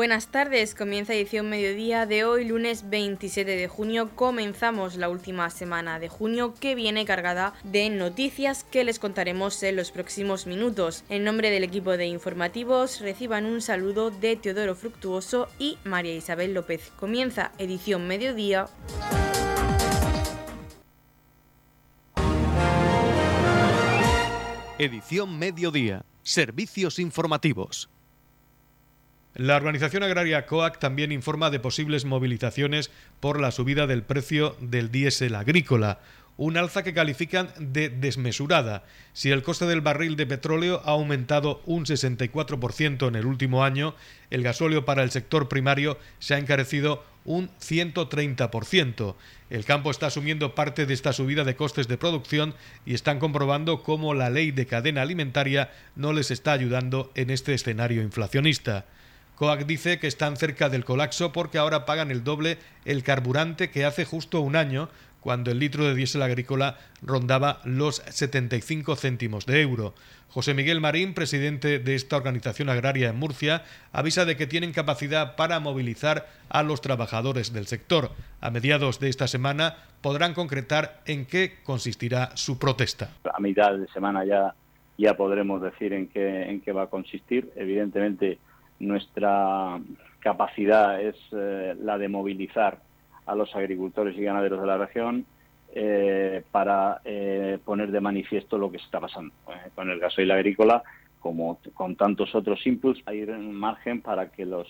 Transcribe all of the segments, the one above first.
Buenas tardes, comienza edición mediodía de hoy, lunes 27 de junio. Comenzamos la última semana de junio que viene cargada de noticias que les contaremos en los próximos minutos. En nombre del equipo de informativos, reciban un saludo de Teodoro Fructuoso y María Isabel López. Comienza edición mediodía. Edición mediodía. Servicios informativos. La organización agraria COAC también informa de posibles movilizaciones por la subida del precio del diésel agrícola, un alza que califican de desmesurada. Si el coste del barril de petróleo ha aumentado un 64% en el último año, el gasóleo para el sector primario se ha encarecido un 130%. El campo está asumiendo parte de esta subida de costes de producción y están comprobando cómo la ley de cadena alimentaria no les está ayudando en este escenario inflacionista. COAC dice que están cerca del colapso porque ahora pagan el doble el carburante que hace justo un año, cuando el litro de diésel agrícola rondaba los 75 céntimos de euro. José Miguel Marín, presidente de esta organización agraria en Murcia, avisa de que tienen capacidad para movilizar a los trabajadores del sector. A mediados de esta semana podrán concretar en qué consistirá su protesta. A mitad de semana ya, ya podremos decir en qué, en qué va a consistir. Evidentemente, nuestra capacidad es eh, la de movilizar a los agricultores y ganaderos de la región eh, para eh, poner de manifiesto lo que se está pasando con el gasoil agrícola, como con tantos otros inputs. Hay margen para que los,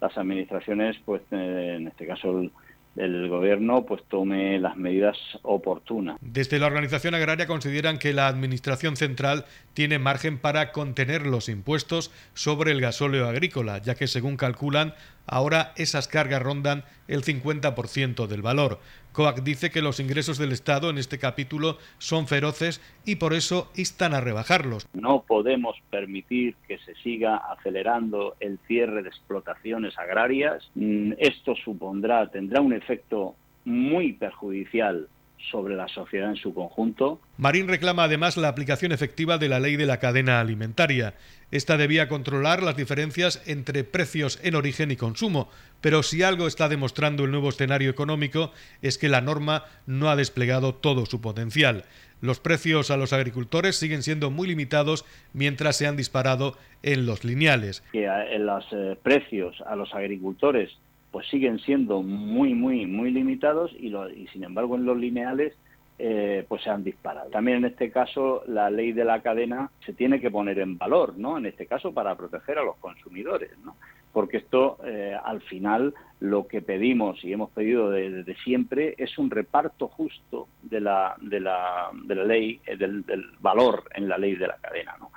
las administraciones, pues en este caso el, el gobierno pues tome las medidas oportunas. Desde la organización agraria consideran que la administración central tiene margen para contener los impuestos sobre el gasóleo agrícola, ya que según calculan ahora esas cargas rondan el 50% del valor. COAC dice que los ingresos del Estado en este capítulo son feroces y por eso instan a rebajarlos. No podemos permitir que se siga acelerando el cierre de explotaciones agrarias. Mm, esto supondrá, tendrá un efecto muy perjudicial sobre la sociedad en su conjunto. Marín reclama además la aplicación efectiva de la ley de la cadena alimentaria. Esta debía controlar las diferencias entre precios en origen y consumo, pero si algo está demostrando el nuevo escenario económico es que la norma no ha desplegado todo su potencial. Los precios a los agricultores siguen siendo muy limitados mientras se han disparado en los lineales. Que en los eh, precios a los agricultores pues siguen siendo muy, muy, muy limitados y, lo, y sin embargo en los lineales eh, pues se han disparado. También en este caso la ley de la cadena se tiene que poner en valor, ¿no? En este caso para proteger a los consumidores, ¿no? Porque esto eh, al final lo que pedimos y hemos pedido desde siempre es un reparto justo de la, de la, de la ley, eh, del, del valor en la ley de la cadena, ¿no?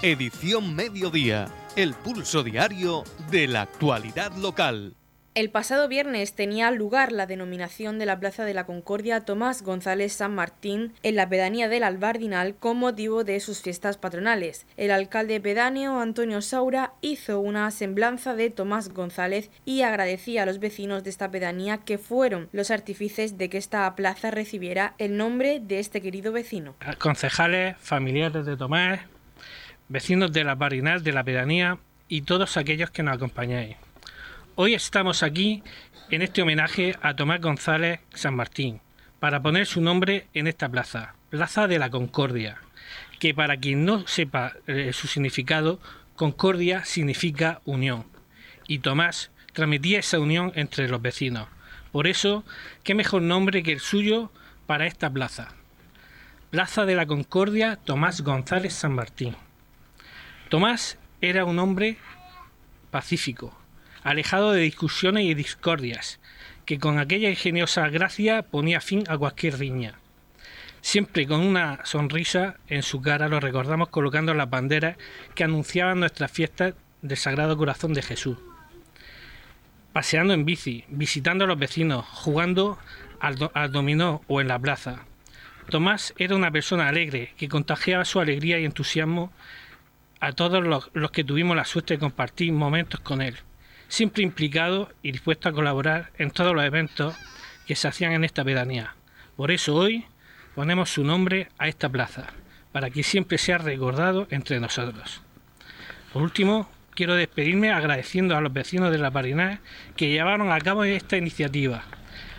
Edición Mediodía, el pulso diario de la actualidad local. El pasado viernes tenía lugar la denominación de la Plaza de la Concordia Tomás González San Martín en la pedanía del Albardinal con motivo de sus fiestas patronales. El alcalde pedáneo Antonio Saura hizo una semblanza de Tomás González y agradecía a los vecinos de esta pedanía que fueron los artífices de que esta plaza recibiera el nombre de este querido vecino. Concejales, familiares de Tomás, vecinos de la Barinal, de la pedanía y todos aquellos que nos acompañáis. Hoy estamos aquí en este homenaje a Tomás González San Martín para poner su nombre en esta plaza, Plaza de la Concordia, que para quien no sepa eh, su significado, Concordia significa unión y Tomás transmitía esa unión entre los vecinos. Por eso, qué mejor nombre que el suyo para esta plaza. Plaza de la Concordia Tomás González San Martín. Tomás era un hombre pacífico, alejado de discusiones y discordias, que con aquella ingeniosa gracia ponía fin a cualquier riña. Siempre con una sonrisa en su cara lo recordamos colocando las banderas que anunciaban nuestras fiestas del Sagrado Corazón de Jesús. Paseando en bici, visitando a los vecinos, jugando al, al dominó o en la plaza. Tomás era una persona alegre que contagiaba su alegría y entusiasmo a todos los, que tuvimos la suerte de compartir momentos con él, siempre implicado y dispuesto a colaborar en todos los eventos que se hacían en esta pedanía. Por eso hoy ponemos su nombre a esta plaza, para que siempre sea recordado entre nosotros. Por último, quiero despedirme agradeciendo a los vecinos de La Parinada que llevaron a cabo esta iniciativa,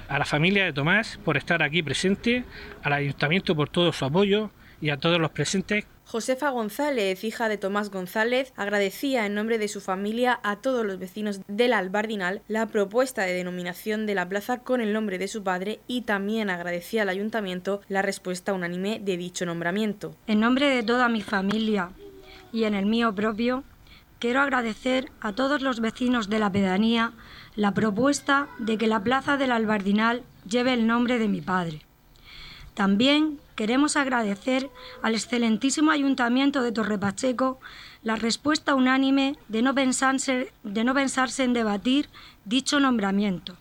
a la familia de Tomás por estar aquí presente, al ayuntamiento por todo su apoyo y a todos los presentes Josefa González, hija de Tomás González, agradecía en nombre de su familia a todos los vecinos del Albardinal la propuesta de denominación de la plaza con el nombre de su padre y también agradecía al ayuntamiento la respuesta unánime de dicho nombramiento. En nombre de toda mi familia y en el mío propio, quiero agradecer a todos los vecinos de la pedanía la propuesta de que la plaza del Albardinal lleve el nombre de mi padre. También queremos agradecer al excelentísimo Ayuntamiento de Torrepacheco la respuesta unánime de no, pensarse, de no pensarse en debatir dicho nombramiento.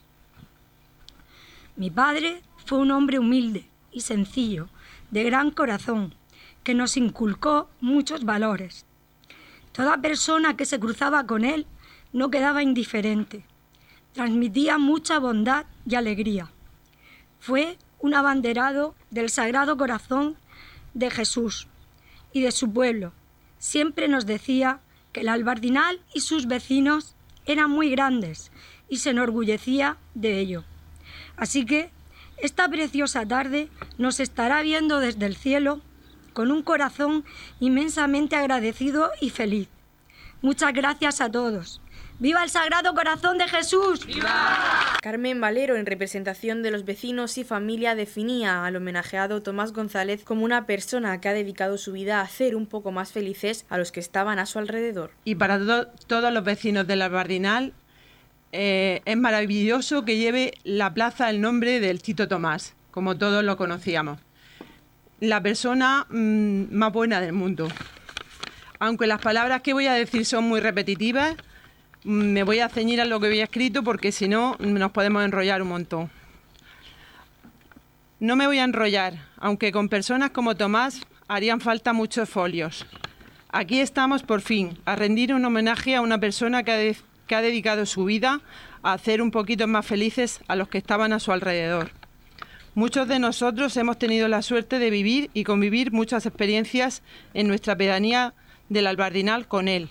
Mi padre fue un hombre humilde y sencillo, de gran corazón, que nos inculcó muchos valores. Toda persona que se cruzaba con él no quedaba indiferente. Transmitía mucha bondad y alegría. Fue un abanderado del Sagrado Corazón de Jesús y de su pueblo. Siempre nos decía que el albardinal y sus vecinos eran muy grandes y se enorgullecía de ello. Así que esta preciosa tarde nos estará viendo desde el cielo con un corazón inmensamente agradecido y feliz. Muchas gracias a todos. ¡Viva el Sagrado Corazón de Jesús! ¡Viva! Carmen Valero, en representación de los vecinos y familia, definía al homenajeado Tomás González como una persona que ha dedicado su vida a hacer un poco más felices a los que estaban a su alrededor. Y para todos los vecinos de la Bardinal, eh, es maravilloso que lleve la plaza el nombre del Tito Tomás, como todos lo conocíamos. La persona mm, más buena del mundo. Aunque las palabras que voy a decir son muy repetitivas, me voy a ceñir a lo que había escrito porque si no nos podemos enrollar un montón. No me voy a enrollar, aunque con personas como Tomás harían falta muchos folios. Aquí estamos por fin, a rendir un homenaje a una persona que ha, dedicado su vida a hacer un poquito más felices a los que estaban a su alrededor. Muchos de nosotros hemos tenido la suerte de vivir y convivir muchas experiencias en nuestra pedanía del Albardinal con él.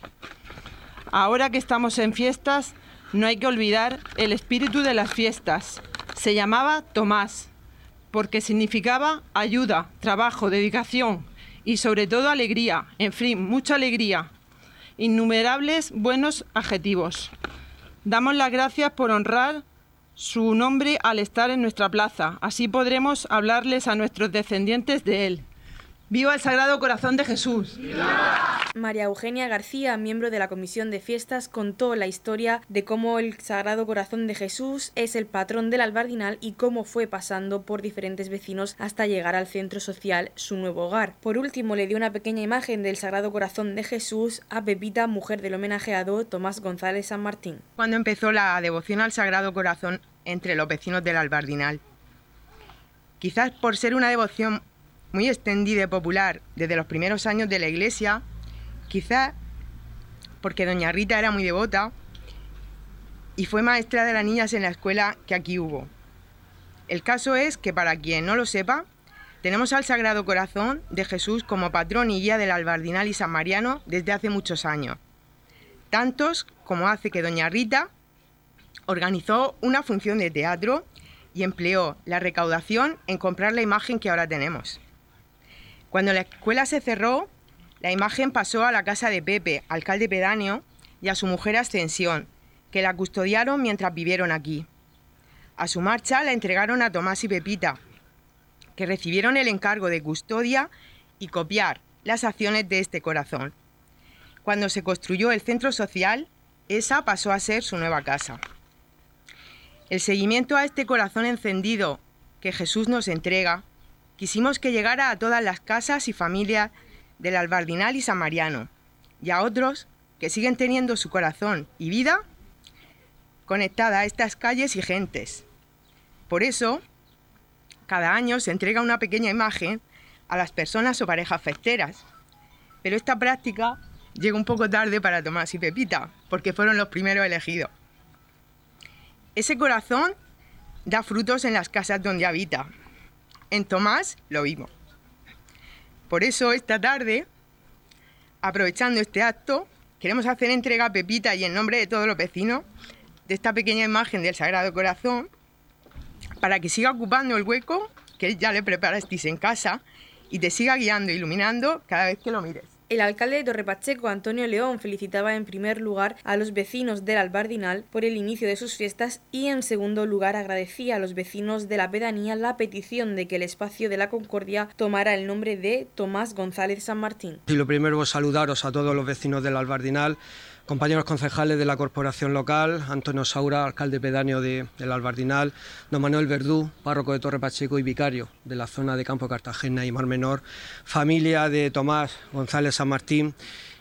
Ahora que estamos en fiestas, no hay que olvidar el espíritu de las fiestas. Se llamaba Tomás, porque significaba ayuda, trabajo, dedicación y sobre todo alegría, en fin, mucha alegría. Innumerables buenos adjetivos. Damos las gracias por honrar su nombre al estar en nuestra plaza. Así podremos hablarles a nuestros descendientes de él. ¡Viva el Sagrado Corazón de Jesús! María Eugenia García, miembro de la Comisión de Fiestas, contó la historia de cómo el Sagrado Corazón de Jesús es el patrón del albardinal y cómo fue pasando por diferentes vecinos hasta llegar al centro social, su nuevo hogar. Por último, le dio una pequeña imagen del Sagrado Corazón de Jesús a Pepita, mujer del homenajeado Tomás González San Martín. Cuando empezó la devoción al Sagrado Corazón entre los vecinos del albardinal, quizás por ser una devoción muy extendida y popular desde los primeros años de la iglesia, quizás porque doña Rita era muy devota y fue maestra de las niñas en la escuela que aquí hubo. El caso es que para quien no lo sepa, tenemos al Sagrado Corazón de Jesús como patrón y guía del albardinal y san mariano desde hace muchos años. Tantos como hace que doña Rita organizó una función de teatro y empleó la recaudación en comprar la imagen que ahora tenemos. Cuando la escuela se cerró, la imagen pasó a la casa de Pepe, alcalde pedáneo, y a su mujer Ascensión, que la custodiaron mientras vivieron aquí. A su marcha la entregaron a Tomás y Pepita, que recibieron el encargo de custodia y copiar las acciones de este corazón. Cuando se construyó el centro social, esa pasó a ser su nueva casa. El seguimiento a este corazón encendido que Jesús nos entrega Quisimos que llegara a todas las casas y familias del Albardinal y San Mariano, y a otros que siguen teniendo su corazón y vida conectada a estas calles y gentes. Por eso, cada año se entrega una pequeña imagen a las personas o parejas festeras. Pero esta práctica llega un poco tarde para Tomás y Pepita, porque fueron los primeros elegidos. Ese corazón da frutos en las casas donde habita, en Tomás lo vimos. Por eso esta tarde, aprovechando este acto, queremos hacer entrega a Pepita y en nombre de todos los vecinos de esta pequeña imagen del Sagrado Corazón para que siga ocupando el hueco que ya le preparasteis en casa y te siga guiando e iluminando cada vez que lo mires. El alcalde de Torrepacheco, Antonio León, felicitaba en primer lugar a los vecinos del Albardinal por el inicio de sus fiestas y en segundo lugar agradecía a los vecinos de la pedanía la petición de que el espacio de la Concordia tomara el nombre de Tomás González San Martín. Y lo primero es saludaros a todos los vecinos del Albardinal compañeros concejales de la corporación local, Antonio Saura, alcalde pedáneo de, del Albardinal, don Manuel Verdú, párroco de Torre Pacheco y vicario de la zona de Campo Cartagena y Mar Menor, familia de Tomás González San Martín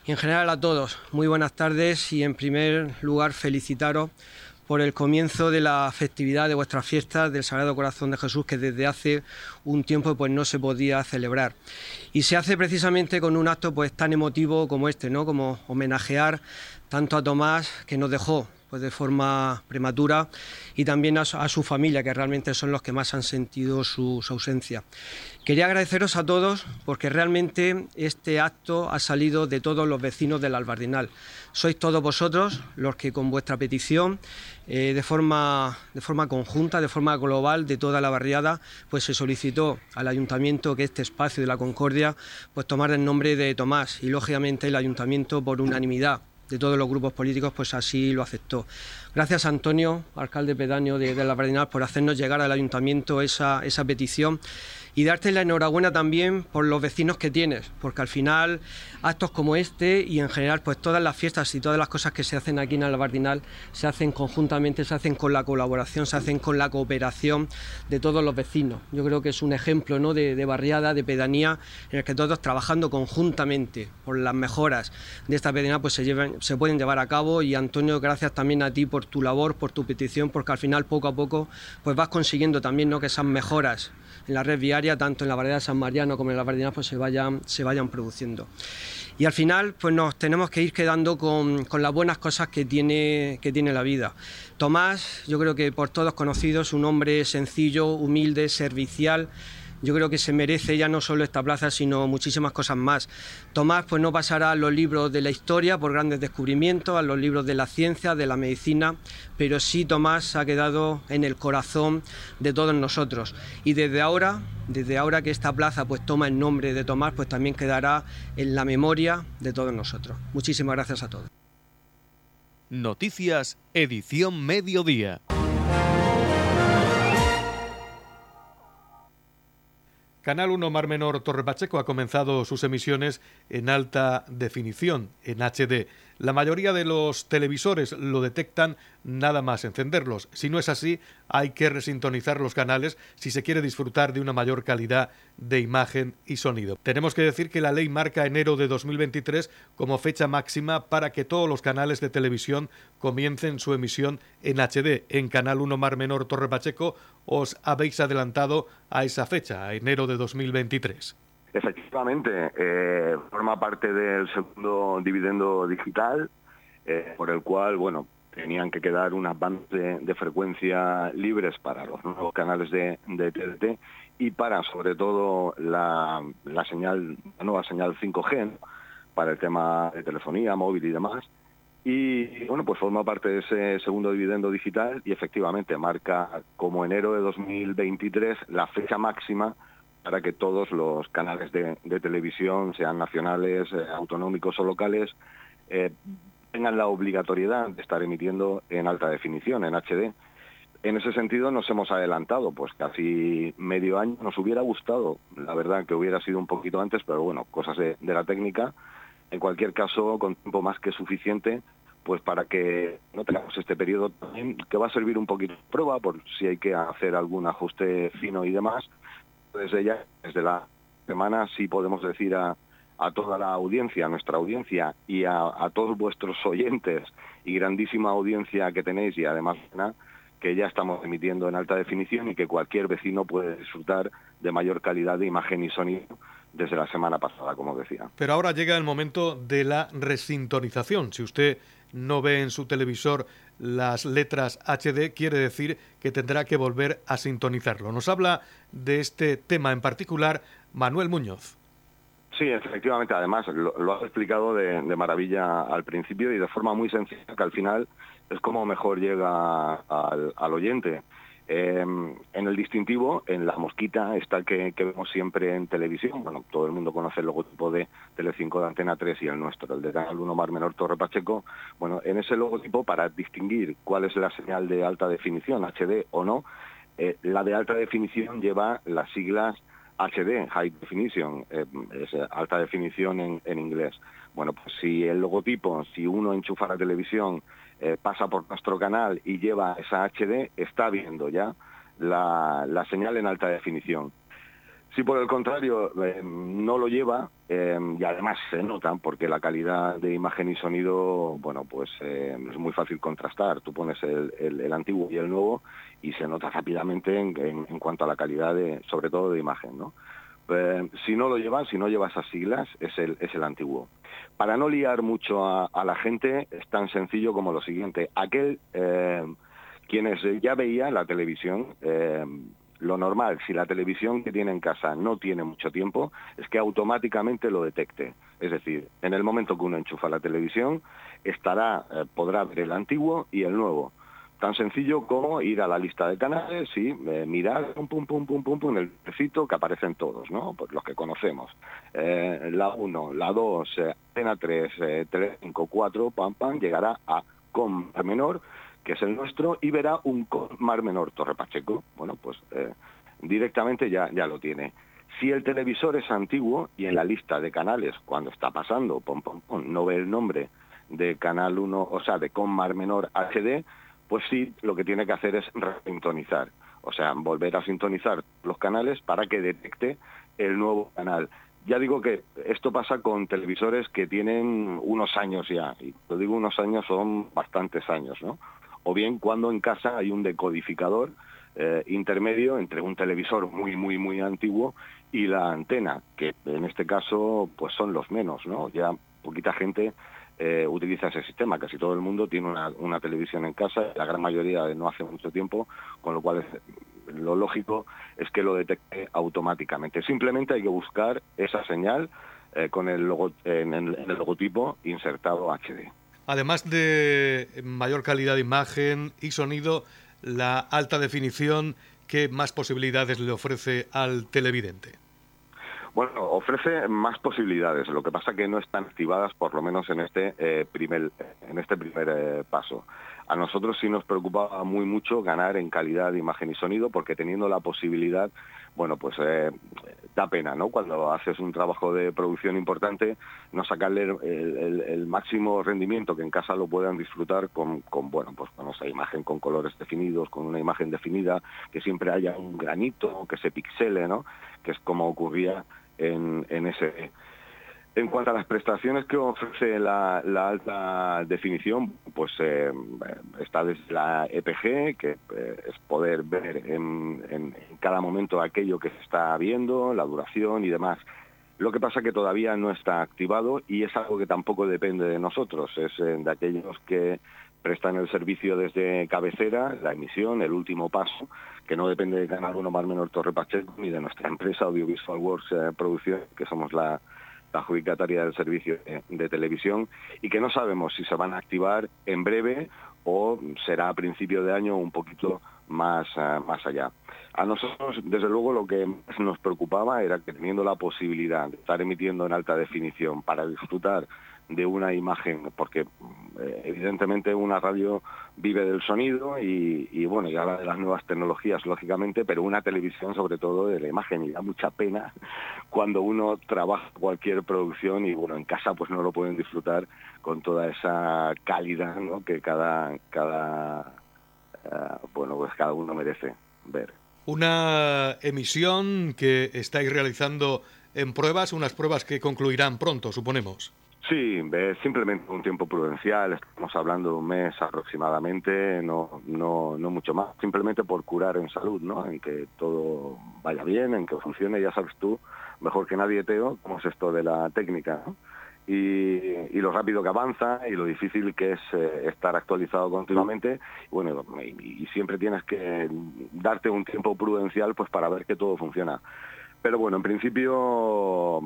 y en general a todos, muy buenas tardes y en primer lugar felicitaros por el comienzo de la festividad de vuestras fiestas del Sagrado Corazón de Jesús que desde hace un tiempo pues no se podía celebrar. Y se hace precisamente con un acto pues tan emotivo como este, ¿no? Como homenajear tanto a Tomás, que nos dejó pues, de forma prematura, y también a, su familia, que realmente son los que más han sentido su, ausencia. Quería agradeceros a todos porque realmente este acto ha salido de todos los vecinos del Albardinal. Sois todos vosotros los que con vuestra petición, eh, de, forma, de forma conjunta, de forma global, de toda la barriada, pues se solicitó al ayuntamiento que este espacio de la Concordia pues tomara el nombre de Tomás y lógicamente el ayuntamiento por unanimidad de todos los grupos políticos, pues así lo aceptó. Gracias Antonio, alcalde pedáneo de, la Bardinal, por hacernos llegar al ayuntamiento esa, esa petición y darte la enhorabuena también por los vecinos que tienes, porque al final actos como este y en general pues todas las fiestas y todas las cosas que se hacen aquí en Albardinal se hacen conjuntamente, se hacen con la colaboración, se hacen con la cooperación de todos los vecinos. Yo creo que es un ejemplo ¿no? de, barriada, de pedanía, en el que todos trabajando conjuntamente por las mejoras de esta pedanía pues se, lleven, se pueden llevar a cabo y Antonio, gracias también a ti por tu labor, por tu petición, porque al final poco a poco pues vas consiguiendo también ¿no? que esas mejoras en la red viaria, tanto en la variedad de San Mariano como en la variedad, pues se vayan, se vayan produciendo. Y al final, pues nos tenemos que ir quedando con, con, las buenas cosas que tiene, que tiene la vida. Tomás, yo creo que por todos conocidos, un hombre sencillo, humilde, servicial, yo creo que se merece ya no solo esta plaza, sino muchísimas cosas más. Tomás pues no pasará a los libros de la historia por grandes descubrimientos, a los libros de la ciencia, de la medicina, pero sí Tomás ha quedado en el corazón de todos nosotros. Y desde ahora, desde ahora que esta plaza pues toma el nombre de Tomás, pues también quedará en la memoria de todos nosotros. Muchísimas gracias a todos. Noticias, edición mediodía. Canal 1 Mar Menor Torre Pacheco ha comenzado sus emisiones en alta definición, en HD. La mayoría de los televisores lo detectan nada más encenderlos. Si no es así, hay que resintonizar los canales si se quiere disfrutar de una mayor calidad de imagen y sonido. Tenemos que decir que la ley marca enero de 2023 como fecha máxima para que todos los canales de televisión comiencen su emisión en HD. En Canal 1 Mar Menor Torre Pacheco os habéis adelantado a esa fecha, a enero de 2023. Efectivamente, eh, forma parte del segundo dividendo digital, eh, por el cual, bueno, tenían que quedar unas bandas de, frecuencia libres para los nuevos canales de, de TDT y para, sobre todo, la, señal, la nueva señal 5G para el tema de telefonía, móvil y demás. Y bueno, pues forma parte de ese segundo dividendo digital y efectivamente marca como enero de 2023 la fecha máxima para que todos los canales de, televisión, sean nacionales, eh, autonómicos o locales, eh, tengan la obligatoriedad de estar emitiendo en alta definición, en HD. En ese sentido nos hemos adelantado, pues casi medio año. Nos hubiera gustado, la verdad, que hubiera sido un poquito antes, pero bueno, cosas de, la técnica. En cualquier caso, con tiempo más que suficiente, pues para que no tengamos este periodo que va a servir un poquito de prueba, por si hay que hacer algún ajuste fino y demás, desde ya, desde la semana, sí podemos decir a, toda la audiencia, a nuestra audiencia y a, todos vuestros oyentes y grandísima audiencia que tenéis y además que ya estamos emitiendo en alta definición y que cualquier vecino puede disfrutar de mayor calidad de imagen y sonido desde la semana pasada, como decía. Pero ahora llega el momento de la resintonización. Si usted no ve en su televisor las letras HD, quiere decir que tendrá que volver a sintonizarlo. Nos habla de este tema en particular Manuel Muñoz. Sí, efectivamente. Además, lo, has explicado de, maravilla al principio y de forma muy sencilla, que al final es como mejor llega al, oyente. Em, en el distintivo, en la mosquita, está que, que, vemos siempre en televisión. Bueno, todo el mundo conoce el logotipo de Telecinco de Antena 3 y el nuestro, el de Canal 1 Mar Menor Torre Pacheco. Bueno, en ese logotipo, para distinguir cuál es la señal de alta definición, HD o no, eh, la de alta definición lleva las siglas HD, High Definition, eh, es alta definición en, inglés. Bueno, pues si el logotipo, si uno enchufa la televisión, eh, pasa por nuestro canal y lleva esa HD, está viendo ya la señal en alta definición. Si por el contrario eh, no lo lleva, eh, y además se nota, porque la calidad de imagen y sonido, bueno, pues es muy fácil contrastar. Tú pones el, antiguo y el nuevo y se nota rápidamente en, cuanto a la calidad, de, sobre todo de imagen, ¿no? Si no lo lleva, si no lleva esas siglas, es el, es el antiguo. Para no liar mucho a, la gente, es tan sencillo como lo siguiente. Aquel, quienes ya veían la televisión, lo normal, si la televisión que tiene en casa no tiene mucho tiempo, es que automáticamente lo detecte. Es decir, en el momento que uno enchufa la televisión, estará, eh, podrá ver el antiguo y el nuevo. Tan sencillo como ir a la lista de canales y eh, mirar pum, pum, pum, pum, pum, pum, el recito que aparecen todos, ¿no? Pues los que conocemos. Eh, la 1, la 2, Cena 3, 3, 5, 4, pam, pam, llegará a con menor que es el nuestro, y verá un Mar Menor Torre Pacheco. Bueno, pues eh, directamente ya, ya lo tiene. Si el televisor es antiguo y en la lista de canales, cuando está pasando, pom, pom, no ve el nombre de Canal 1, o sea, de con Mar Menor HD, pues sí, lo que tiene que hacer es resintonizar. O sea, volver a sintonizar los canales para que detecte el nuevo canal. Ya digo que esto pasa con televisores que tienen unos años ya, y lo digo unos años son bastantes años, ¿no? o bien cuando en casa hay un decodificador eh, intermedio entre un televisor muy, muy, muy antiguo y la antena, que en este caso pues son los menos, ¿no? Ya poquita gente eh, utiliza ese sistema, casi todo el mundo tiene una, televisión en casa, la gran mayoría no hace mucho tiempo, con lo cual lo lógico es que lo detecte automáticamente. Simplemente hay que buscar esa señal eh, con el en el logotipo insertado HD. Además de mayor calidad de imagen y sonido, la alta definición, ¿qué más posibilidades le ofrece al televidente? Bueno, ofrece más posibilidades, lo que pasa que no están activadas por lo menos en este eh, primer, en este primer eh, paso. A nosotros sí nos preocupaba muy mucho ganar en calidad de imagen y sonido porque teniendo la posibilidad, bueno, pues eh, da pena, ¿no? Cuando haces un trabajo de producción importante, no sacarle el, máximo rendimiento que en casa lo puedan disfrutar con, bueno, pues con esa imagen con colores definidos, con una imagen definida, que siempre haya un granito, que se pixele, ¿no? Que es como ocurría en, en ese en cuanto a las prestaciones que ofrece la, alta definición, pues eh, está desde la EPG, que eh, es poder ver en, cada momento aquello que se está viendo, la duración y demás. Lo que pasa que todavía no está activado y es algo que tampoco depende de nosotros, es eh, de aquellos que prestan el servicio desde cabecera, la emisión, el último paso, que no depende de Canal 1 más menor Torre Pacheco ni de nuestra empresa Audiovisual Works Producción, que somos la, la adjudicataria del servicio de, televisión y que no sabemos si se van a activar en breve o será a principio de año un poquito más, eh, más allá. A nosotros, desde luego, lo que nos preocupaba era que teniendo la posibilidad de estar emitiendo en alta definición para disfrutar de una imagen, porque eh, evidentemente una radio vive del sonido y, bueno, y habla de las nuevas tecnologías, lógicamente, pero una televisión sobre todo de la imagen y da mucha pena cuando uno trabaja cualquier producción y bueno, en casa pues no lo pueden disfrutar con toda esa calidad ¿no? que cada, cada, eh, bueno, pues cada uno merece ver. Una emisión que estáis realizando en pruebas, unas pruebas que concluirán pronto, suponemos. Sí, es simplemente un tiempo prudencial, estamos hablando de un mes aproximadamente, no, no, no mucho más, simplemente por curar en salud, ¿no? En que todo vaya bien, en que funcione, ya sabes tú, mejor que nadie, Teo, cómo es esto de la técnica, y, lo rápido que avanza y lo difícil que es eh, estar actualizado continuamente y bueno y, siempre tienes que darte un tiempo prudencial pues para ver que todo funciona pero bueno en principio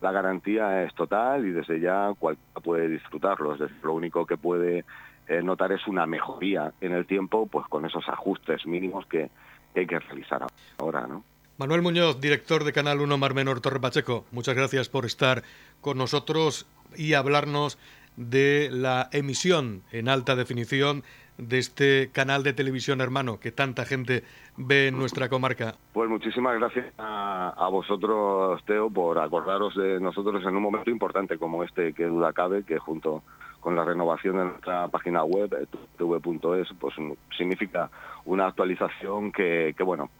la garantía es total y desde ya cualquiera puede disfrutarlos. Lo único que puede eh, notar es una mejoría en el tiempo, pues con esos ajustes mínimos que, hay que realizar ahora, ¿no? Manuel Muñoz, director de Canal 1 Mar Menor Torre Pacheco, muchas gracias por estar con nosotros y hablarnos de la emisión en alta definición de este canal de televisión hermano que tanta gente ve en nuestra comarca. Pues muchísimas gracias a, vosotros, Teo, por acordaros de nosotros en un momento importante como este, que duda cabe, que junto con la renovación de nuestra página web, eh, tv.es, pues significa una actualización que, bueno,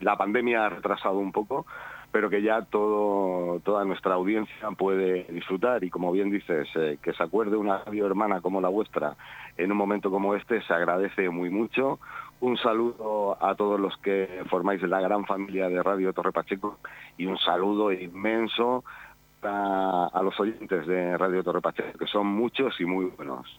la pandemia ha retrasado un poco, pero que ya todo, toda nuestra audiencia puede disfrutar y como bien dices, eh, que se acuerde una radio hermana como la vuestra en un momento como este se agradece muy mucho. Un saludo a todos los que formáis la gran familia de Radio Torre Pacheco y un saludo inmenso a, a los oyentes de Radio Torre Pacheco, que son muchos y muy buenos.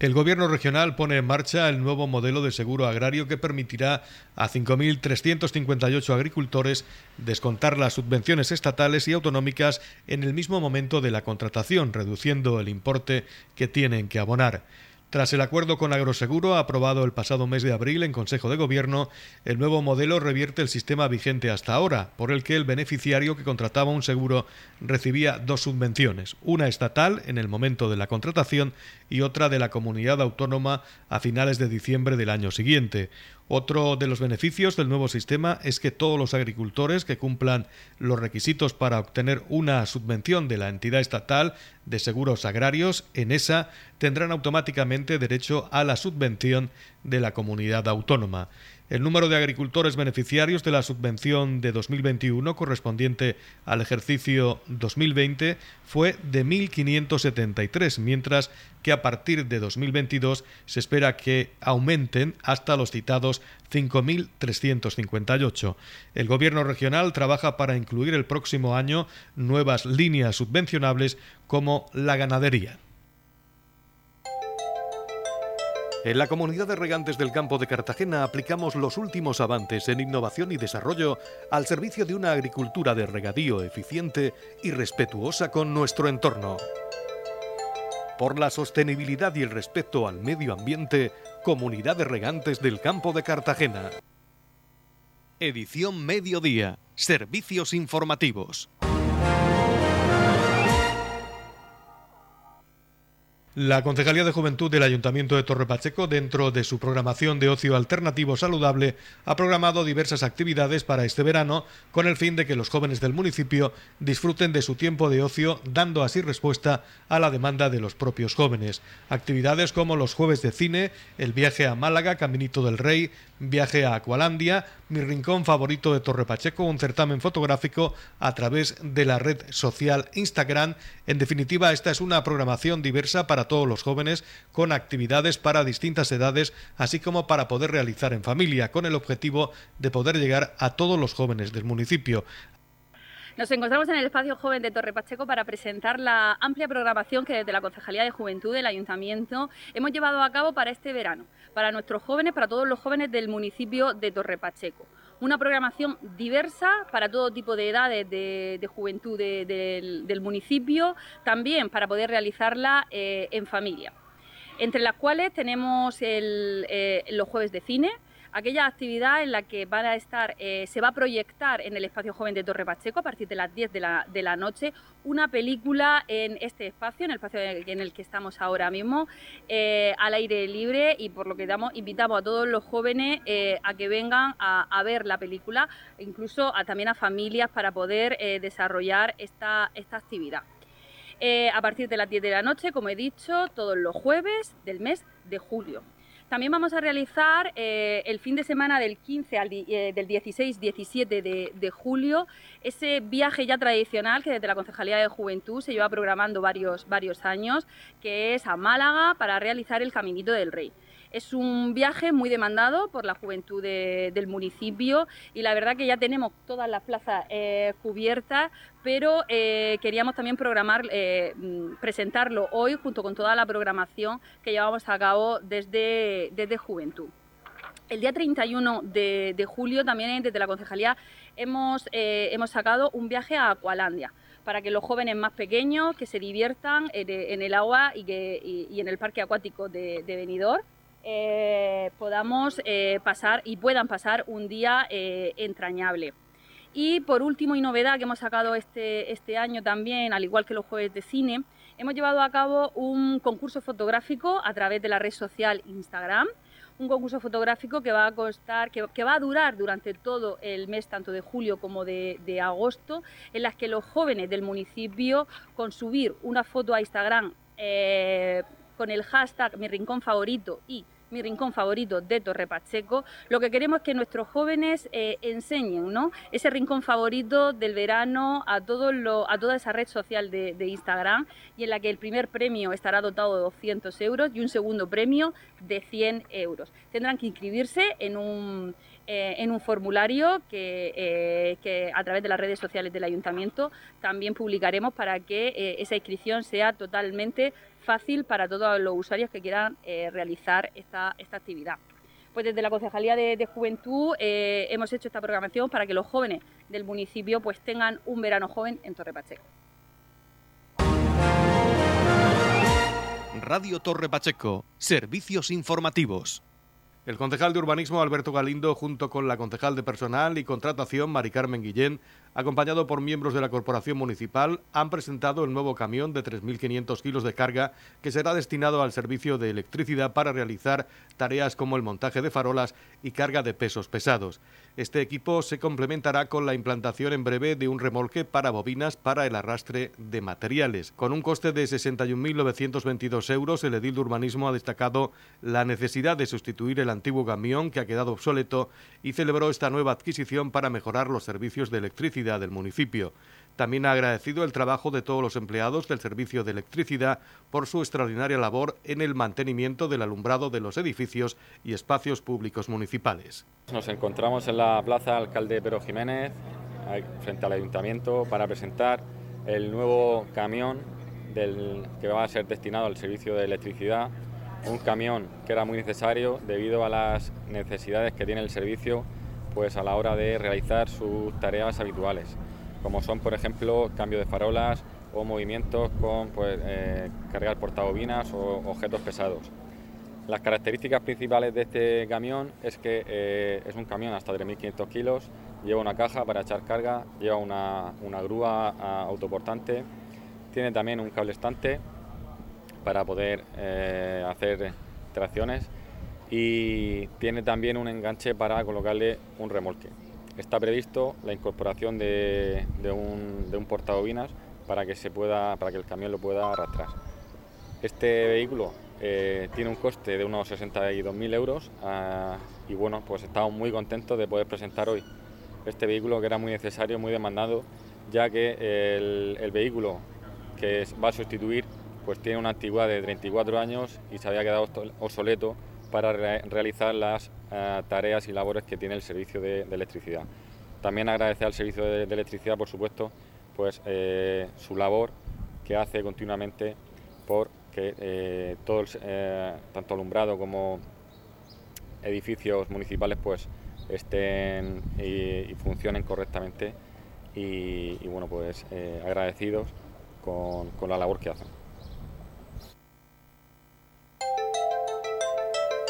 El Gobierno regional pone en marcha el nuevo modelo de seguro agrario que permitirá a 5.358 agricultores descontar las subvenciones estatales y autonómicas en el mismo momento de la contratación, reduciendo el importe que tienen que abonar. Tras el acuerdo con Agroseguro aprobado el pasado mes de abril en Consejo de Gobierno, el nuevo modelo revierte el sistema vigente hasta ahora, por el que el beneficiario que contrataba un seguro recibía dos subvenciones, una estatal en el momento de la contratación y otra de la comunidad autónoma a finales de diciembre del año siguiente. Otro de los beneficios del nuevo sistema es que todos los agricultores que cumplan los requisitos para obtener una subvención de la entidad estatal de seguros agrarios, en esa, tendrán automáticamente derecho a la subvención de la comunidad autónoma. El número de agricultores beneficiarios de la subvención de 2021 correspondiente al ejercicio 2020 fue de 1.573, mientras que a partir de 2022 se espera que aumenten hasta los citados 5.358. El Gobierno regional trabaja para incluir el próximo año nuevas líneas subvencionables como la ganadería. En la comunidad de regantes del campo de Cartagena aplicamos los últimos avances en innovación y desarrollo al servicio de una agricultura de regadío eficiente y respetuosa con nuestro entorno. Por la sostenibilidad y el respeto al medio ambiente, Comunidad de Regantes del Campo de Cartagena. Edición Mediodía. Servicios informativos. La Concejalía de Juventud del Ayuntamiento de Torre Pacheco, dentro de su programación de ocio alternativo saludable, ha programado diversas actividades para este verano con el fin de que los jóvenes del municipio disfruten de su tiempo de ocio, dando así respuesta a la demanda de los propios jóvenes. Actividades como los jueves de cine, el viaje a Málaga, Caminito del Rey, viaje a Acualandia, mi rincón favorito de Torre Pacheco, un certamen fotográfico a través de la red social Instagram. En definitiva, esta es una programación diversa para todos los jóvenes, con actividades para distintas edades, así como para poder realizar en familia, con el objetivo de poder llegar a todos los jóvenes del municipio. Nos encontramos en el espacio joven de Torre Pacheco para presentar la amplia programación que desde la Concejalía de Juventud del Ayuntamiento hemos llevado a cabo para este verano, para nuestros jóvenes, para todos los jóvenes del municipio de Torre Pacheco. Una programación diversa para todo tipo de edades de, juventud del, municipio, también para poder realizarla eh, en familia. Entre las cuales tenemos eh, los jueves de cine, aquella actividad en la que van a estar, eh, se va a proyectar en el espacio joven de Torre Pacheco a partir de las 10 de la, noche una película en este espacio, en el espacio en el que estamos ahora mismo, eh, al aire libre y por lo que damos, invitamos a todos los jóvenes eh, a que vengan a, ver la película, incluso a, también a familias para poder desarrollar esta, esta actividad. a partir de las 10 de la noche, como he dicho, todos los jueves del mes de julio. También vamos a realizar eh, el fin de semana del 15 al eh, del 16-17 de, julio ese viaje ya tradicional que desde la Concejalía de Juventud se lleva programando varios, varios años, que es a Málaga para realizar el Caminito del Rey. Es un viaje muy demandado por la juventud del municipio y la verdad que ya tenemos todas las plazas eh, cubiertas, pero eh, queríamos también programar, eh, mm, presentarlo hoy junto con toda la programación que llevamos a cabo desde, desde Juventud. El día 31 de, julio también desde la concejalía hemos, hemos sacado un viaje a Acualandia para que los jóvenes más pequeños que se diviertan en, el agua y, que, en el parque acuático de, de Benidorm eh, podamos eh, pasar y puedan pasar un día eh, entrañable. Y por último y novedad que hemos sacado este, este año también, al igual que los jueves de cine, hemos llevado a cabo un concurso fotográfico a través de la red social Instagram, un concurso fotográfico que va a costar, que, va a durar durante todo el mes, tanto de julio como de, agosto, en las que los jóvenes del municipio, con subir una foto a Instagram con el hashtag mi rincón favorito y mi rincón favorito de Torre Pacheco, lo que queremos es que nuestros jóvenes eh, enseñen ¿no? ese rincón favorito del verano a, a toda esa red social de, Instagram y en la que el primer premio estará dotado de 200 euros y un segundo premio de 100 euros. Tendrán que inscribirse en un, eh, en un formulario eh, que, a través de las redes sociales del ayuntamiento también publicaremos para que esa inscripción sea totalmente fácil para todos los usuarios que quieran eh, realizar esta, esta, actividad. Pues desde la Concejalía de, Juventud eh, hemos hecho esta programación para que los jóvenes del municipio pues tengan un verano joven en Torre Pacheco. Radio Torre Pacheco, servicios informativos. El concejal de urbanismo Alberto Galindo, junto con la concejal de personal y contratación Mari Carmen Guillén, acompañado por miembros de la Corporación Municipal, han presentado el nuevo camión de 3.500 kilos de carga que será destinado al servicio de electricidad para realizar tareas como el montaje de farolas y carga de pesos pesados. Este equipo se complementará con la implantación en breve de un remolque para bobinas para el arrastre de materiales. Con un coste de 61.922 euros, el edil de urbanismo ha destacado la necesidad de sustituir el antiguo camión que ha quedado obsoleto y celebró esta nueva adquisición para mejorar los servicios de electricidad del municipio. También ha agradecido el trabajo de todos los empleados del servicio de electricidad por su extraordinaria labor en el mantenimiento del alumbrado de los edificios y espacios públicos municipales. Nos encontramos en la plaza Alcalde Pedro Jiménez, frente al ayuntamiento, para presentar el nuevo camión del, que va a ser destinado al servicio de electricidad. Un camión que era muy necesario debido a las necesidades que tiene el servicio pues a la hora de realizar sus tareas habituales como son por ejemplo cambio de farolas o movimientos con pues, eh, cargar portabobinas o objetos pesados. Las características principales de este camión es que eh, es un camión hasta 3.500 kilos, lleva una caja para echar carga, lleva una, grúa autoportante, tiene también un cable estante para poder eh, hacer tracciones y tiene también un enganche para colocarle un remolque está previsto la incorporación de, un, de para que, se pueda, para que el camión lo pueda arrastrar. Este vehículo eh, tiene un coste de unos 62.000 euros ah, y bueno, pues estamos muy contentos de poder presentar hoy este vehículo que era muy necesario, muy demandado, ya que el, vehículo que va a sustituir pues tiene una antigüedad de 34 años y se había quedado obsoleto para realizar las eh, tareas y labores que tiene el servicio de, electricidad. También agradecer al servicio de, electricidad, por supuesto, pues eh, su labor que hace continuamente por que eh, todo, tanto alumbrado como edificios municipales, pues estén y, funcionen correctamente y, bueno, pues agradecidos con la labor que hacen.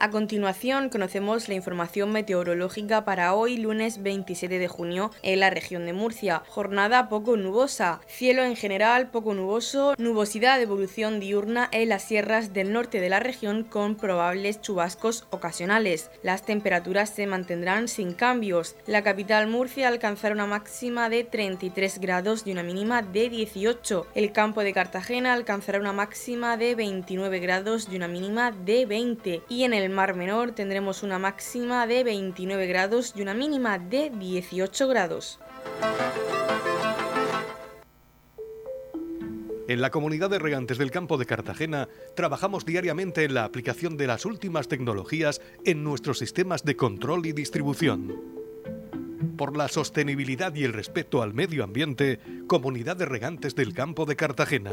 A continuación conocemos la información meteorológica para hoy lunes 27 de junio en la región de Murcia. Jornada poco nubosa, cielo en general poco nuboso, nubosidad de evolución diurna en las sierras del norte de la región con probables chubascos ocasionales. Las temperaturas se mantendrán sin cambios. La capital Murcia alcanzará una máxima de 33 grados y una mínima de 18. El campo de Cartagena alcanzará una máxima de 29 grados y una mínima de 20. Y en el Mar Menor tendremos una máxima de 29 grados y una mínima de 18 grados. En la comunidad de regantes del campo de Cartagena trabajamos diariamente en la aplicación de las últimas tecnologías en nuestros sistemas de control y distribución. Por la sostenibilidad y el respeto al medio ambiente, Comunidad de Regantes del Campo de Cartagena.